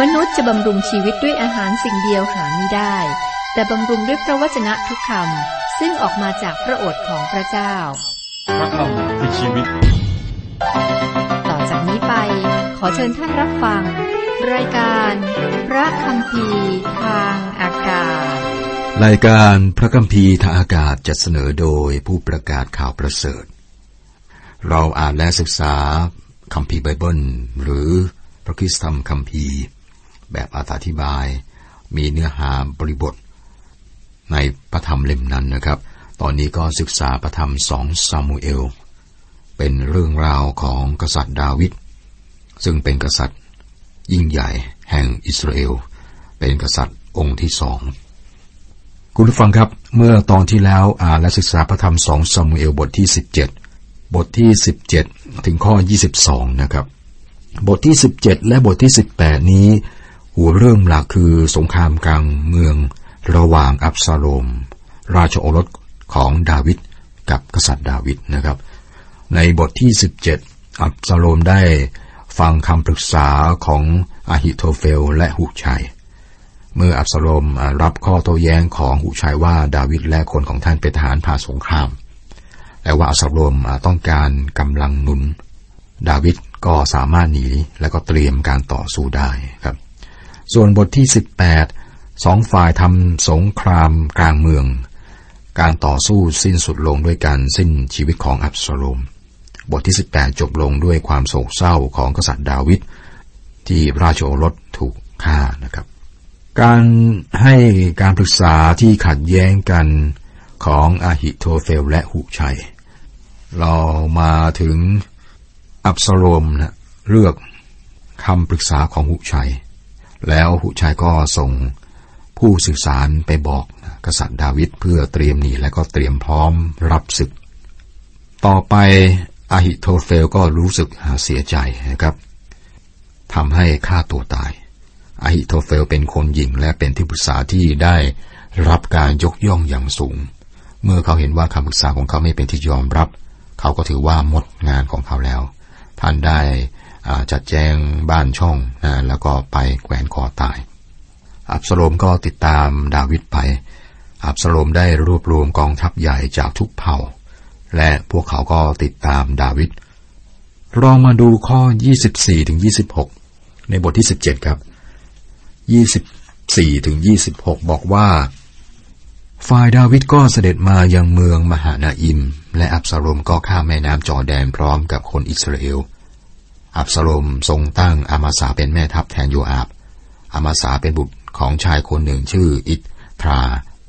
มนุษย์จะบำรุงชีวิตด้วยอาหารสิ่งเดียวหาไม่ได้ แต่บำรุงด้วยพระวจนะทุกคำซึ่งออกมาจากพระโอษฐ์ของพระเจ้า พระคำคือชีวิต ต่อจากนี้ไป ขอเชิญท่านรับฟัง รายการ พระคำพีทางอากาศ รายการพระคัมภีร์ทางอากาศจะเสนอโดยผู้ประกาศข่าวประเสริฐ เราอ่านและศึกษาคัมภีร์ไบเบิลหรือพระคริสตธรรมคัมภีร์ แบบอธิบาย มีเนื้อหาบริบท ในพระธรรมเล่มนั้นนะครับ ตอนนี้ก็ศึกษาพระธรรมสองซามูเอล เป็นเรื่องราวของกษัตริย์ดาวิดซึ่งเป็นกษัตริย์ ยิ่งใหญ่แห่งอิสราเอล เป็นกษัตริย์องค์ที่สองคุณผู้ฟังครับ เมื่อตอนที่แล้วอ่านและศึกษาพระธรรมสองซามูเอลบทที่ 17 บทที่ 17 ถึงข้อ 22 นะครับ บทที่ 17 และบทที่ 18 นี้ หัวเริ่มหลักคือสงครามกลางเมืองระหว่างอับซาโลม ราชโอรสของดาวิดกับกษัตริย์ดาวิดนะครับ ในบทที่ 17 อับซาโลมได้ฟังคำปรึกษาของอาฮิโทเฟลและหุชัย เมื่ออับซาโลมรับข้อโต้แย้งของหุชัยว่าดาวิดและคนของท่านเป็นทหารผ่านสงครามและว่าอับซาโลมต้องการกำลังหนุน ดาวิดก็สามารถหนีและก็เตรียมการต่อสู้ได้ครับ ส่วนบทที่ 18 สองฝ่ายทำสงครามกลางเมือง การต่อสู้สิ้นสุดลงด้วยการสิ้นชีวิตของอับซาโลม บทที่ 18 จบลงด้วยความโศกเศร้าของกษัตริย์ดาวิดที่ราชโอรสถูกฆ่านะครับ การให้การปรึกษาที่ขัดแย้งกันของอาหิโทเฟลและหุชัย เรามาถึงอับซาโลมนะเลือกคำปรึกษาของหุชัย แล้วหุชัยก็ส่งผู้สื่อสารไปบอกกษัตริย์ดาวิดเพื่อเตรียมหนีและก็เตรียมพร้อมรับศึก ต่อไปอาหิโทเฟลก็รู้สึกเสียใจนะครับทำให้ฆ่าตัวตาย อาหิโทเฟลเป็นคนหญิงและเป็นที่ปรึกษาที่ได้รับการยกย่องอย่างสูง เมื่อเขาเห็นว่าคำปรึกษาของเขาไม่เป็นที่ยอมรับ เขาก็ถือว่าหมดงานของเขาแล้ว ท่านได้ จัดแจงบ้านช่องนะแล้วก็ไปแขวนคอตาย อับสโลมก็ติดตามดาวิดไป อับสโลมได้รวบรวมกองทัพใหญ่จากทุกเผ่า และพวกเขาก็ติดตามดาวิดลองมาดูข้อ 24ถึง26 ในบทที่ 17 ครับ 24ถึง26 บอกว่า ฝ่ายดาวิดก็เสด็จมายังเมืองมหานาอิม และอับสาโลมก็ข้ามแม่น้ำจอแดนพร้อมกับคนอิสราเอล อับสโลมทรงตั้งอามาสาเป็นแม่ทัพแทนโยอาบ อามาสาเป็นบุตรของชายคนหนึ่งชื่ออิทรา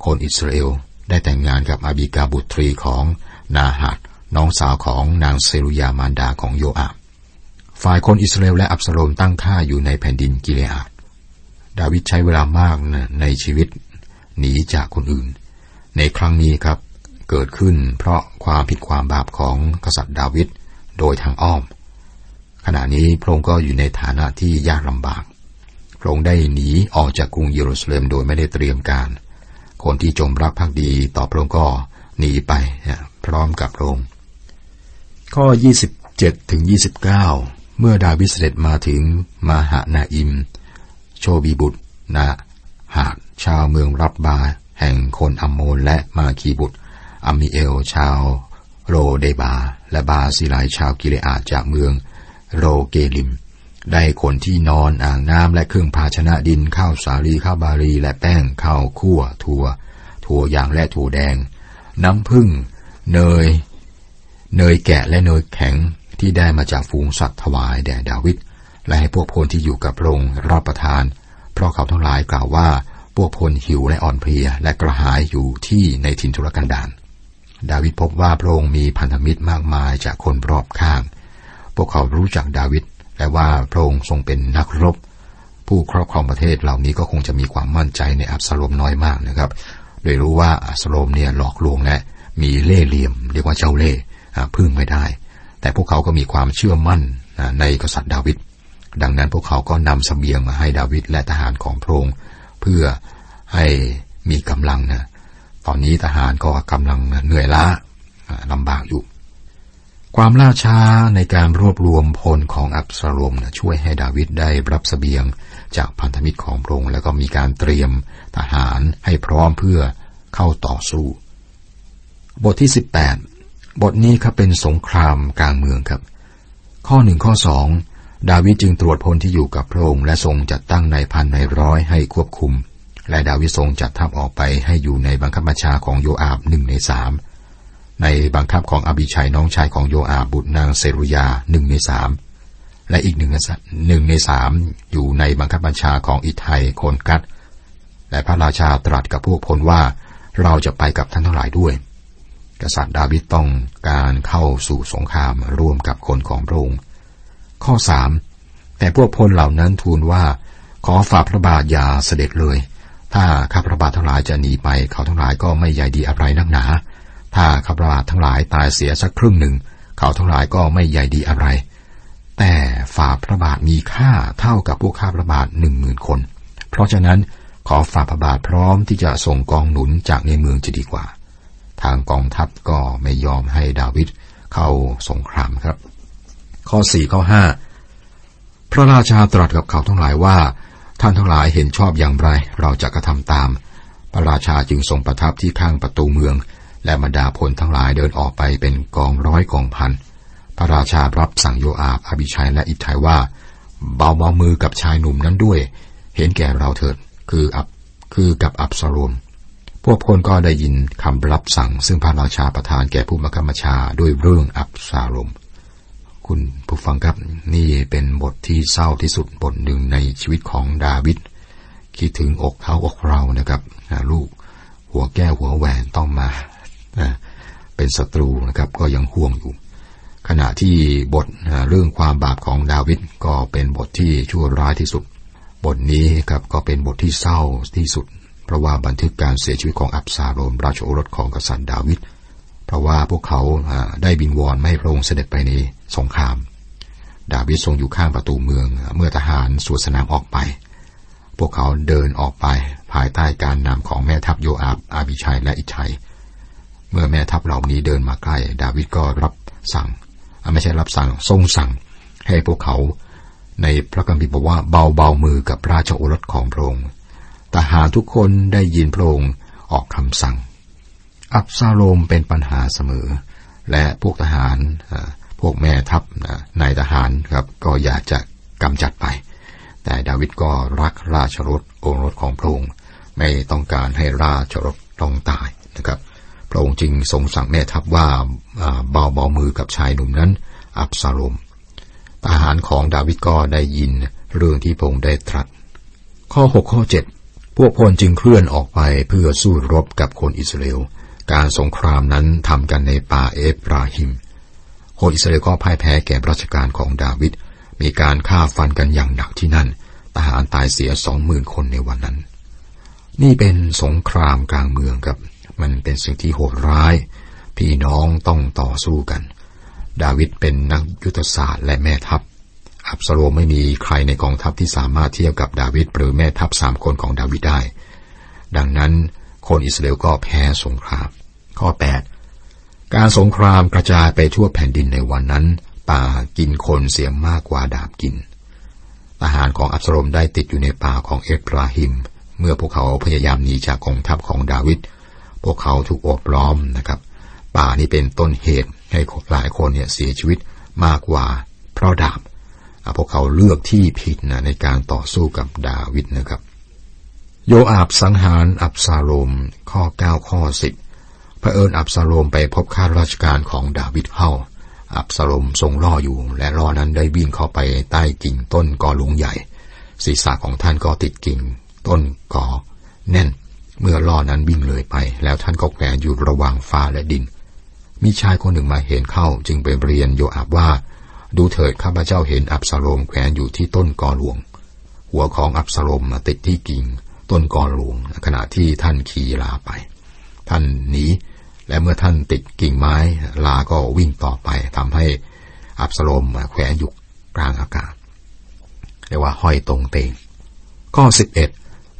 คนอิสราเอล ได้แต่งงานกับอาบิกาบุตรีของนาหัดน้องสาวของนางเซรุยามารดาของโยอาบ ฝ่ายคนอิสราเอลและอับสโลมตั้งค่าอยู่ในแผ่นดินกิเลอาด ดาวิดใช้เวลามากในชีวิตหนีจากคนอื่น ในครั้งนี้ครับเกิดขึ้นเพราะความผิดความบาปของกษัตริย์ดาวิดโดยทางอ้อม ขณะนี้พระองค์ก็อยู่ในฐานะที่ยากลำบาก พระองค์ได้หนีออกจากกรุงเยรูซาเล็มโดยไม่ได้เตรียมการ คนที่จงรักภักดีต่อพระองค์ก็หนีไปพร้อมกับพระองค์ ข้อ 27ถึง29 เมื่อดาวิดเสด็จมาถึงมาหานาอิม โชบีบุตรนาหาดชาวเมืองรับบา แห่งคนอัมโมนและมาคีบุตรอัมมิเอล ชาวโลเดบาร์ และบาซิไลาชาวกิเลอาดจากเมือง โรเกลิม ได้ขนที่นอนอ่างน้ำและเครื่องภาชนะดินข้าวสาลีข้าวบาร์เลย์และแป้งข้าวคั่วถั่วถั่วอย่างและถั่วแดง น้ำผึ้งเนย เนยแกะและเนยแข็งที่ได้มาจากฝูงสัตว์ถวายแด่ดาวิดและให้พวกพลที่อยู่กับพระองค์รับประทาน เพราะเขาทั้งหลายกล่าวว่าพวกพลหิวและอ่อนเพลียและกระหายอยู่ที่ในถิ่นทุรกันดารดาวิดพบว่าพระองค์มีพันธมิตรมากมายจากคนรอบข้าง พวกเขารู้จักดาวิดและว่าพระองค์ทรงเป็นนักรบ ผู้ครอบครองประเทศเหล่านี้ก็คงจะมีความมั่นใจในอับสโลมน้อยมากนะครับ โดยรู้ว่าอับสโลมเนี่ยหลอกลวงและมีเล่ห์เหลี่ยม เรียกว่าเจ้าเล่ห์พึ่งไม่ได้ แต่พวกเขาก็มีความเชื่อมั่นในกษัตริย์ดาวิดดังนั้นพวกเขาก็นำสเสบียงมาให้ดาวิดและทหารของพระองค์เพื่อให้มีกำลังนะตอนนี้ทหารก็กำลังเหนื่อยล้าลำบากอยู่ ความล่าช้าในการรวบรวมพลของอับสลมนะช่วยให้ดาวิดได้รับสเสบียงจากพันธมิตรของพระองค์แล้วก็มีการเตรียมทหารให้พร้อมเพื่อเข้าต่อสู้ บทที่ 18 บทนี้ครับเป็นสงครามกลางเมืองครับ ข้อหนึ่งข้อสองดาวิดจึงตรวจพลที่อยู่กับพระองค์และทรงจัดตั้งในพันในร้อยให้ควบคุม และดาวิดทรงจัดทัพออกไปให้อยู่ในบังคับบัญชาของโยอาบหนึ่งในสาม ในบังคับของอบิชัยน้องชายของโยอาบุตรนางเซรุยาหนึ่งในสามและอีกหนึ่งหนึ่งในสามอยู่ในบังคับบัญชาของอิทัยโคนกัดและพระราชาตรัสกับพวกพลว่าเราจะไปกับท่านทั้งหลายด้วย กษัตริย์ดาวิดต้องการเข้าสู่สงครามร่วมกับคนของพระองค์ข้อสามแต่พวกพลเหล่านั้นทูลว่า ขอฝ่าพระบาทอย่าเสด็จเลย ถ้าข้าพระบาททั้งหลายจะหนีไปเขาทั้งหลายก็ไม่ใหญ่ดีอะไรนักหนา ถ้าข้าพระบาททั้งหลายตายเสียสักครึ่งหนึ่ง เขาทั้งหลายก็ไม่ใหญ่ดีอะไร แต่ฝ่าพระบาทมีค่าเท่ากับพวกข้าพระบาทหนึ่งหมื่นคน เพราะฉะนั้นขอฝ่าพระบาทพร้อมที่จะส่งกองหนุนจากในเมืองจะดีกว่า ทางกองทัพก็ไม่ยอมให้ดาวิดเข้าสงครามครับ ข้อสี่ข้อห้าพระราชาตรัสกับเขาทั้งหลายว่า ท่านทั้งหลายเห็นชอบอย่างไร เราจะกระทำตาม พระราชาจึงทรงประทับที่ข้างประตูเมือง และบรรดาพลทั้งหลายเดินออกไปเป็นกองร้อยกองพัน พระราชารับสั่งโยอาบอภิชัยและอิทไทยว่า เบาเบามือกับชายหนุ่มนั้นด้วย เห็นแก่เราเถิด คืออับ คือกับอับสรุมพวกพลก็ได้ยินคำรับสั่ง ซึ่งพระราชาประทานแก่ผู้มักรมชาด้วยเรื่องอับสารมคุณผู้ฟังครับนี่เป็นบทที่เศร้าที่สุดบทหนึ่งในชีวิตของดาวิดคิดถึงอกเขาอกเรานะครับลูกหัวแก้วหัวแหวนต้องมา เป็นศัตรูนะครับก็ยังห่วงอยู่ ขณะที่บทเรื่องความบาปของดาวิดก็เป็นบทที่ชั่วร้ายที่สุด บทนี้ครับก็เป็นบทที่เศร้าที่สุด เพราะว่าบันทึกการเสียชีวิตของอับซาโรมราชโอรสของกษัตริย์ดาวิดเพราะว่าพวกเขาได้บินวอนไม่ให้พระองค์เสด็จไปในสงคราม ดาวิดทรงอยู่ข้างประตูเมือง เมื่อทหารสวนสนามออกไป พวกเขาเดินออกไปภายใต้การนำของแม่ทัพโยอาบอาบิชัยและอิชัยเมื่อแม่ทัพเหล่านี้เดินมาใกล้ ดาวิดก็รับสั่งไม่ใช่รับสั่งทรงสั่ง ให้พวกเขาในพระคัมภีร์บอกว่าเบาเบามือกับราชโอรสของพระองค์ทหารทุกคนได้ยินพระองค์ออกคำสั่ง อับซาโลมเป็นปัญหาเสมอ และพวกทหารพวกแม่ทัพนายทหารครับก็อยากจะกำจัดไป แต่ดาวิดก็รักราชรถอรถของพระองค์ไม่ต้องการให้ราชรถต้องตายนะครับ ระองค์จึงทรงสั่งแม่ทัพว่าเบาเบามือกับชายหนุ่มนั้น อับซาโลมทหารของดาวิดก็ได้ยินเรื่องที่พงได้ตรัส ข้อ 6 ข้อ 7 พวกพลจึงเคลื่อนออกไปเพื่อสู้รบกับคนอิสราเอล การสงครามนั้นทำกันในป่าเอฟราฮิม คนอิสราเอลก็พ่ายแพ้แก่ราชการของดาวิด มีการฆ่าฟันกันอย่างหนักที่นั่น ทหารตายเสียสองหมื่นคนในวันนั้น นี่เป็นสงครามกลางเมืองครับ มันเป็นสิ่งที่โหดร้าย พี่น้องต้องต่อสู้กัน ดาวิดเป็นนักยุทธศาสตร์และแม่ทัพ อับสโลมไม่มีใครในกองทัพที่สามารถเทียบกับดาวิดหรือแม่ทัพสามคนของดาวิดได้ ดังนั้นคนอิสราเอลก็แพ้สงคราม ข้อ 8 การสงครามกระจายไปทั่วแผ่นดินในวันนั้น ป่ากินคนเสียมากกว่าดาบกินทหารของอับสรมได้ติดอยู่ในป่าของเอฟราฮิม เมื่อพวกเขาพยายามหนีจากกองทัพของดาวิด พวกเขาถูกอบล้อมนะครับ ป่านี้เป็นต้นเหตุให้หลายคนเนี่ยเสียชีวิตมากกว่าเพราะดาบพวกเขาเลือกที่ผิดนะในการต่อสู้กับดาวิดนะครับ โยอาบสังหารอับซาโลมข้อ 9 ข้อ 10พระเอิญอับซาโลมไปพบข้าราชการของดาวิดเข้า อับซาโลมทรงล่ออยู่ และล่อนั้นได้วิ่งเข้าไปใต้กิ่งต้นกอลุงใหญ่ ศีรษะของท่านก็ติดกิ่ง ต้นกอแน่น เมื่อล่อนั้นวิ่งเลยไป แล้วท่านก็แขวนอยู่ระหว่างฟ้าและดิน มีชายคนหนึ่งมาเห็นเข้าจึงไปเรียนโยอาบว่า ดูเถิดข้าพเจ้าเห็นอับซาโลมแขวนอยู่ที่ต้นกอหลวง หัวของอับซาโลมมาติดที่กิ่งต้นกอหลวงขณะที่ท่านขี่ลาไป ท่านหนีและเมื่อท่านติดกิ่งไม้ลาก็วิ่งต่อไปทำให้อับสโลมแขวนอยู่กลางอากาศเรียกว่าห้อยตรงเตงข้อสิบเอ็ด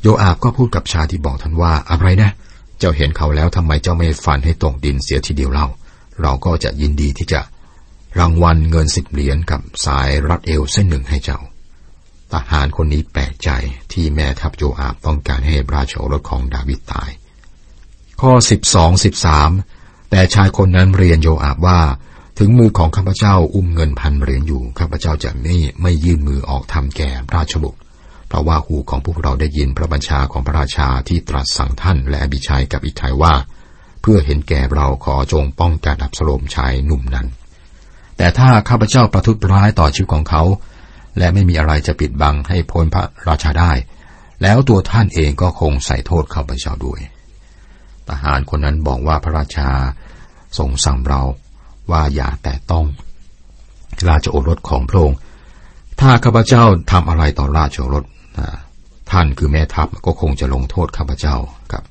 โยอาบก็พูดกับชายที่บอกท่านว่าอะไรนะ เจ้าเห็นเขาแล้วทำไมเจ้าไม่ฟันให้ตกดินเสียทีเดียวเล่า เราก็จะยินดีที่จะรางวัลเงินสิบเหรียญกับสายรัดเอวเส้นหนึ่งให้เจ้า ทหารคนนี้แปลกใจที่แม่ทัพโยอาบต้องการให้ราชโอรสของดาวิดตาย ข้อสิบสองสิบสามแต่ชายคนนั้นเรียนโยอาบว่า ถึงมือของข้าพเจ้าอุ้มเงินพันเหรียญอยู่ข้าพเจ้าจะไม่ไม่ยื่นมือออกทำแก่ราชบุตร เพราะว่าหูของพวกเราได้ยินพระบัญชาของพระราชาที่ตรัสสั่งท่านและอบิชัยกับอิทัยว่า เพื่อเห็นแก่เราขอจงป้องกันอับสโลมชายหนุ่มนั้น แต่ถ้าข้าพเจ้าประทุษร้ายต่อชีวิตของเขา และไม่มีอะไรจะปิดบังให้พ้นพระราชาได้ แล้วตัวท่านเองก็คงใส่โทษข้าพเจ้าด้วย ทหารคนนั้นบอกว่าพระราชาทรงสั่งเราว่าอย่าแต่ต้องราชโอรสของพระองค์ ถ้าข้าพเจ้าทำอะไรต่อราชโอรส ท่านคือแม่ทัพก็คงจะลงโทษข้าพเจ้าครับ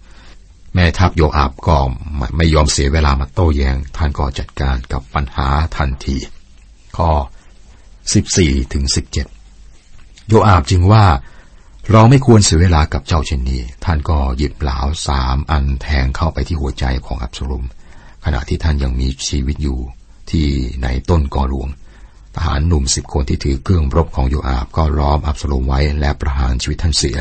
แม่ทัพโยอาบก็ไม่ยอมเสียเวลามาโต้แยง้ง ท่านก็จัดการกับปัญหาทันที ข้อ 14ถึง17 โยอาบจึงว่า เราไม่ควรเสียเวลากับเจ้าเช่นนี้ ท่านก็หยิบเหลาสามอันแทงเข้าไปที่หัวใจของอับสรุม ขณะที่ท่านยังมีชีวิตอยู่ที่ในต้นกอหลวง ทหารหนุ่มสิบคนที่ถือเครื่องรบของโยอาบก็ล้อมอับสโลมไว้และประหารชีวิตท่านเสีย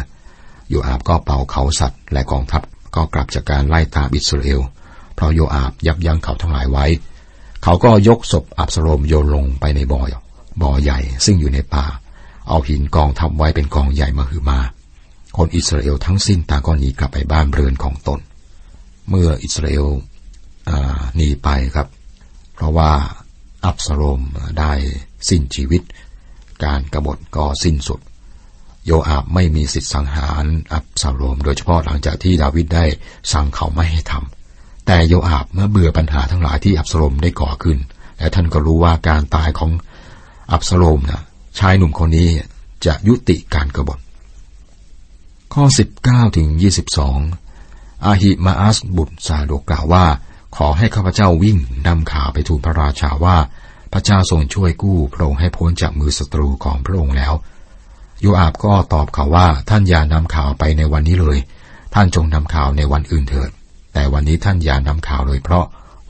โยอาบก็เป่าเขาสัตว์ และกองทัพก็กลับจากการไล่ตามอิสราเอล เพราะโยอาบยับยั้งเขาทั้งหลายไว้ เขาก็ยกศพอับสโลมโยนลงไปในบ่อบ่อใหญ่ซึ่งอยู่ในป่า เอาหินกองทับไว้เป็นกองใหญ่มาหือมา คนอิสราเอลทั้งสิ้นต่างก็หนีกลับไปบ้านเรือนของตน เมื่ออิสราเอลหนีไปครับ เพราะว่า อับสโลมได้สิ้นชีวิต การกรบฏก็สิ้นสุด โยอาบไม่มีสิทธิสังหารอับสโลมโดยเฉพาะหลังจากที่ดาวิดได้สั่งเขาไม่ให้ทำแต่โยอาบเมื่อเบื่อปัญหาทั้งหลายที่อับสโลมได้ก่อขึ้น และท่านก็รู้ว่าการตายของอับสโลมนะชายหนุ่มคนนี้จะยุติการกรบฏ ข้อ 19ถึง22อาหิมาอัสบุตรซาโดกล่าวว่า ขอให้ข้าพเจ้าวิ่งนำข่าวไปทูลพระราชาว่า พระเจ้าทรงช่วยกู้พระองค์ให้พ้นจากมือศัตรูของพระองค์แล้ว โยอาบก็ตอบเขาว่าท่านอย่านำข่าวไปในวันนี้เลย ท่านจงนำข่าวในวันอื่นเถิด แต่วันนี้ท่านอย่านำข่าวเลยเพราะ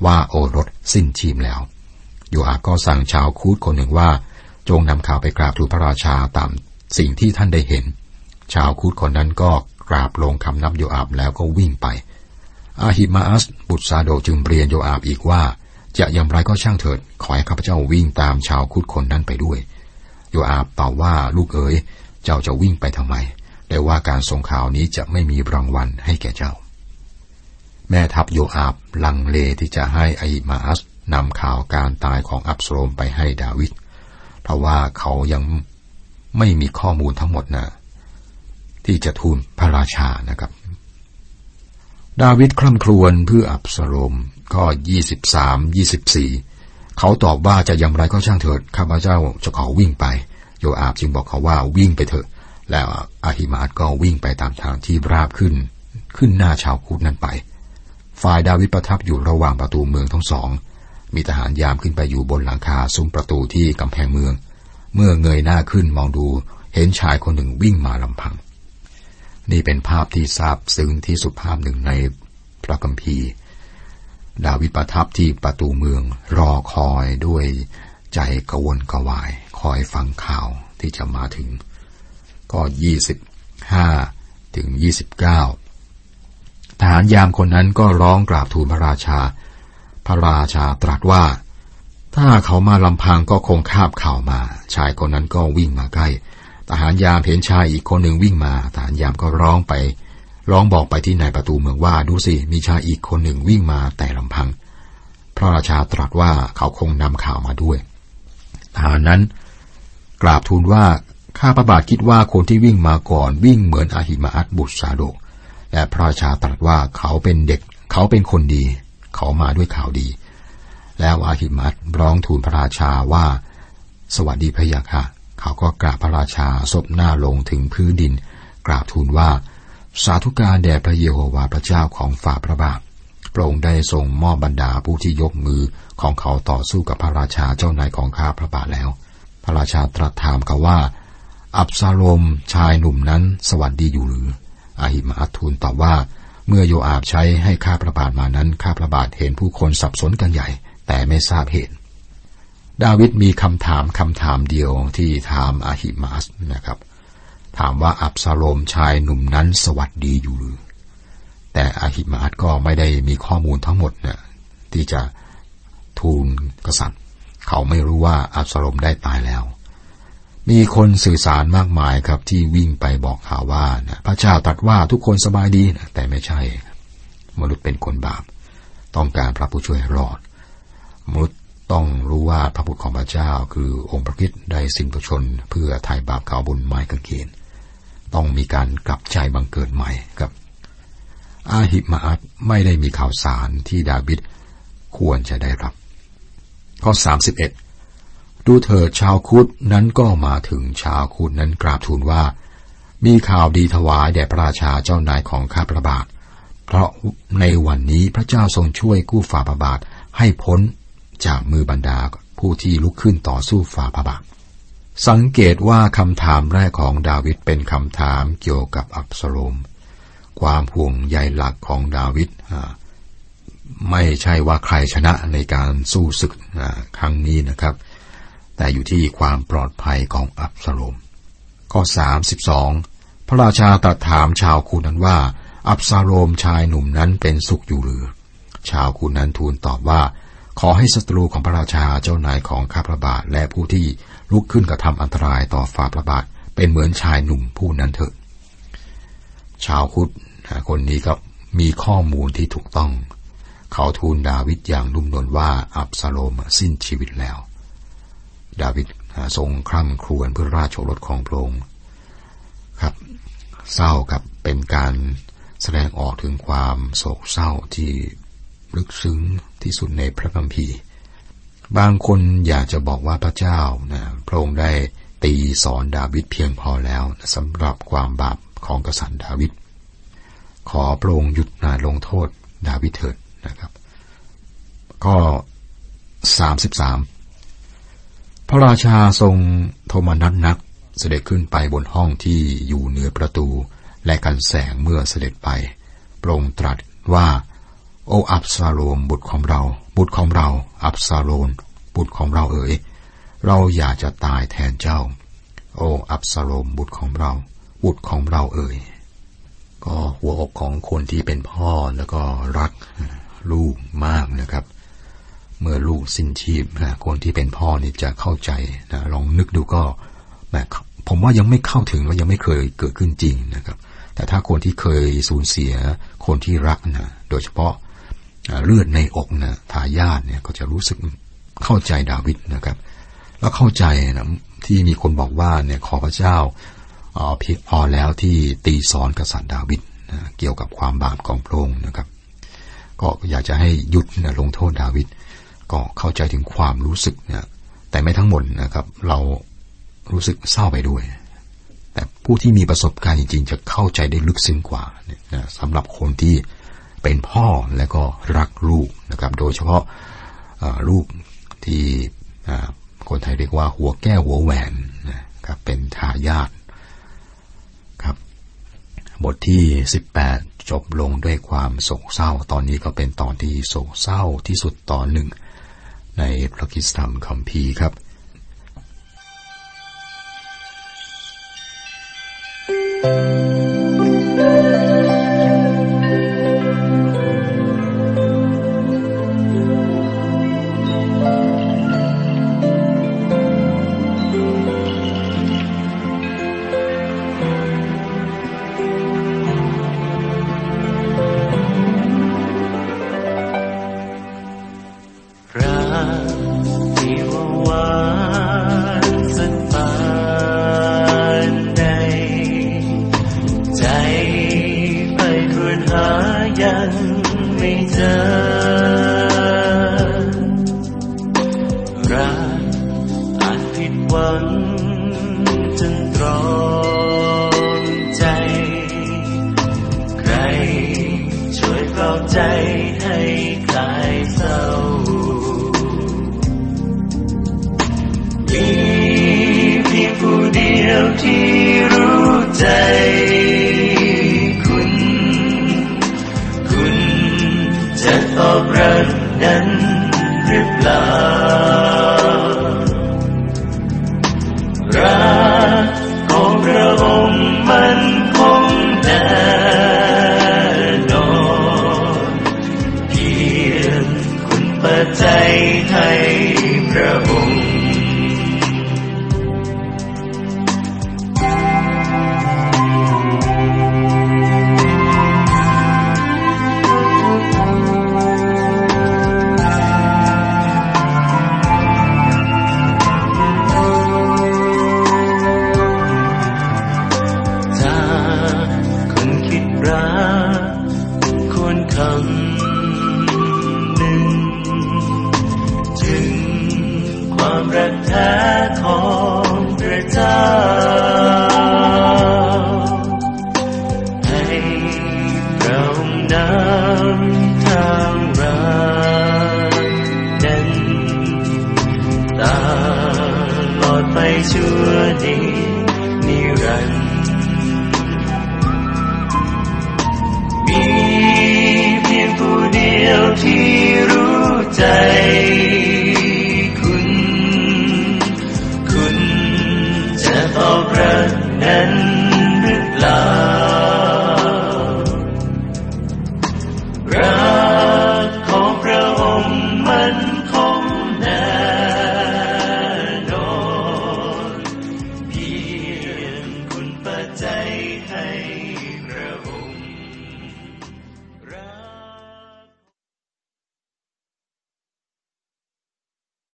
ว่าโอรสสิ้นชีพแล้ว โยอาบก็สั่งชาวคูดคนหนึ่งว่า จงนำข่าวไปกราบทูลพระราชาตามสิ่งที่ท่านได้เห็น ชาวคูดคนนั้นก็กราบลงคำนับโยอาบแล้วก็วิ่งไป อาฮิมาอัสบุตรซาโดจึงเรียนโยอาบอีกว่า จะอย่างไรก็ช่างเถิด ขอให้ข้าพเจ้าวิ่งตามชาวคุดคนนั้นไปด้วย โยอาบตอบว่าลูกเอ๋ย เจ้าจะวิ่งไปทำไม แต่ว่าการส่งข่าวนี้จะไม่มีรางวัลให้แก่เจ้า แม่ทัพโยอาบลังเลที่จะให้อาฮิมาอัสนำข่าวการตายของอับสโลมไปให้ดาวิดเพราะว่าเขายังไม่มีข้อมูลทั้งหมดนะที่จะทูลพระราชานะครับ ดาวิดคร่ำครวญเพื่ออับสโลมข้อยี่สิบสามยี่สิบสี่เขาตอบว่าจะอย่างไรก็ช่างเถิดข้าพเจ้าจะขอวิ่งไป โยอาบจึงบอกเขาว่าวิ่งไปเถอะ แล้วอาฮิมาดก็วิ่งไปตามทางที่ราบขึ้น ขึ้นหน้าชาวคูดนั้นไป ฝ่ายดาวิดประทับอยู่ระหว่างประตูเมืองทั้งสอง มีทหารยามขึ้นไปอยู่บนหลังคาซุ้มประตูที่กำแพงเมือง เมื่อเงยหน้าขึ้นมองดูเห็นชายคนหนึ่งวิ่งมาลำพัง นี่เป็นภาพที่ทราบซึ้งที่สุดภาพหนึ่งในพระคัมภีร์ ดาวิดประทับที่ประตูเมืองรอคอยด้วยใจกระวนกระวาย คอยฟังข่าวที่จะมาถึง ก็ยี่สิบห้าถึงยี่สิบเก้าทหารยามคนนั้นก็ร้องกราบทูลพระราชา พระราชาตรัสว่า ถ้าเขามาลำพังก็คงคาบข่าวมา ชายคนนั้นก็วิ่งมาใกล้ ทหารยามเห็นชายอีกคนหนึ่งวิ่งมา ทหารยามก็ร้องไป ร้องบอกไปที่นายประตูเมืองว่าดูสิมีชายอีกคนหนึ่งวิ่งมาแต่ลำพัง พระราชาตรัสว่าเขาคงนำข่าวมาด้วย ทหารนั้น กราบทูลว่าข้าพระบาทคิดว่าคนที่วิ่งมาก่อนวิ่งเหมือนอาหิมาอัตบุตรซาโดและพระราชาตรัสว่าเขาเป็นเด็ก เขาเป็นคนดี เขามาด้วยข่าวดี แล้วอาหิมัตร้องทูลพระราชาว่า สวัสดีพระยาค่ะ เขาก็กราบพระราชาศพหน้าลงถึงพื้นดิน กราบทูลว่า สาธุการแด่พระเยโฮวาห์พระเจ้าของฝ่าพระบาทพระองค์ได้ทรงมอบบรรดาผู้ที่ยกมือของเขาต่อสู้กับพระราชาเจ้านายของข้าพระบาทแล้ว พระราชาตรัสถามเขาว่า อับซาโลมชายหนุ่มนั้นสวัสดีอยู่หรือ อาหิมาทูลตอบว่า เมื่อโยอาบใช้ให้ข้าพระบาทมานั้นข้าพระบาทเห็นผู้คนสับสนกันใหญ่ แต่ไม่ทราบเหตุ ดาวิดมีคำถามคำถามเดียวที่ถามอาหิมาสนะครับ ถามว่าอับซาโลมชายหนุ่มนั้นสวัสดีอยู่หรือ แต่อาหิมาสก็ไม่ได้มีข้อมูลทั้งหมดเนี่ยที่จะทูลกษัตริย์ เขาไม่รู้ว่าอับซาโลมได้ตายแล้ว มีคนสื่อสารมากมายครับที่วิ่งไปบอกข่าวว่านะพระเจ้าตรัสว่าทุกคนสบายดีนะแต่ไม่ใช่ มนุษย์เป็นคนบาป ต้องการพระผู้ช่วยรอด มนุษย์ ต้องรู้ว่าพระบุตรของพระเจ้าคือองค์พระคิดได้สิ้นพระชน เพื่อไถ่บาปเขาบนไม้กางเขนต้องมีการกลับใจบังเกิดใหม่ครับ อาหิมาอัตไม่ได้มีข่าวสารที่ดาวิดควรจะได้รับ ข้อ 31 ดูเถิดชาวคุดนั้นก็มาถึงชาวคุดนั้นกราบทูลว่า มีข่าวดีถวายแด่พระราชาเจ้านายของข้าพระบาท เพราะในวันนี้พระเจ้าทรงช่วยกู้ฝ่าพระบาทให้พ้น จากมือบรรดาผู้ที่ลุกขึ้นต่อสู้ฝ่าพระบาทสังเกตว่าคำถามแรกของดาวิดเป็นคำถามเกี่ยวกับอับสโลมความห่วงใยหลักของดาวิดไม่ใช่ว่าใครชนะในการสู้ศึกครั้งนี้นะครับ แต่อยู่ที่ความปลอดภัยของอับสโลมข้อ 32 พระราชาตรัสถามชาวคูนั้นว่า อับซาโลมชายหนุ่มนั้นเป็นสุขอยู่หรือ ชาวคูนั้นทูลตอบว่า ขอให้ศัตรูของพระราชาเจ้านายของข้าพระบาทและผู้ที่ลุกขึ้นกระทำอันตรายต่อฝ่าพระบาทเป็นเหมือนชายหนุ่มผู้นั้นเถิดชาวคุดคนนี้ก็มีข้อมูลที่ถูกต้อง เขาทูลดาวิดอย่างนุ่มนวลว่าอับซาโลมสิ้นชีวิตแล้ว ดาวิดทรงคร่ำครวญเพื่อราชโอรสของพระองค์ครับ เศร้ากับเป็นการแสดงออกถึงความโศกเศร้าที่ ลึกซึ้งที่สุดในพระคัมภีร์ บางคนอยากจะบอกว่าพระเจ้านะพระองค์ได้ตีสอนดาวิดเพียงพอแล้วสำหรับความบาปของกษัตริย์ดาวิดขอพระองค์หยุดนาลงโทษดาวิดเถิดนะครับ ก็สามสิบสามพระราชาทรงโทมนัสนักเสด็จขึ้นไปบนห้องที่อยู่เหนือประตู และกันแสงเมื่อเสด็จไปพระองค์ตรัสว่า โออับซาโลมบุตรของเรา บุตรของเรา อับซาโลนบุตรของเราเอ๋ยเราอยากจะตายแทนเจ้า โออับซาโลมบุตรของเรา บุตรของเราเอ๋ยก็หัวอกของคนที่เป็นพ่อแล้วก็รักลูกมากนะครับ เมื่อลูกสิ้นชีพคนที่เป็นพ่อนี่จะเข้าใจนะลองนึกดูก็แบบผมว่ายังไม่เข้าถึงว่ายังไม่เคยเกิดขึ้นจริงนะครับ แต่ถ้าคนที่เคยสูญเสียคนที่รักนะโดยเฉพาะ เลือดในอกนะทายาทเนี่ยก็จะรู้สึกเข้าใจดาวิดนะครับ แล้วเข้าใจนะที่มีคนบอกว่าเนี่ยขอพระเจ้าเพียงพอแล้วที่ตีสอนกษัตริย์ดาวิดนะเกี่ยวกับความบาปของพระองค์นะครับ ก็อยากจะให้หยุดนะลงโทษดาวิดก็เข้าใจถึงความรู้สึกนะแต่ไม่ทั้งหมดนะครับ เรารู้สึกเศร้าไปด้วย แต่ผู้ที่มีประสบการณ์จริง ๆ จะเข้าใจได้ลึกซึ้งกว่านะสำหรับคนที่ เป็นพ่อและก็รักลูกนะครับ โดยเฉพาะลูกที่คนไทยเรียกว่าหัวแก้วหัวแหวนนะครับเป็นทายาทครับ บทที่ 18 จบลงด้วยความโศกเศร้า ตอนนี้ก็เป็นตอนที่โศกเศร้าที่สุดตอนหนึ่ง ในพระคิสธรรมคัมภีร์ครับ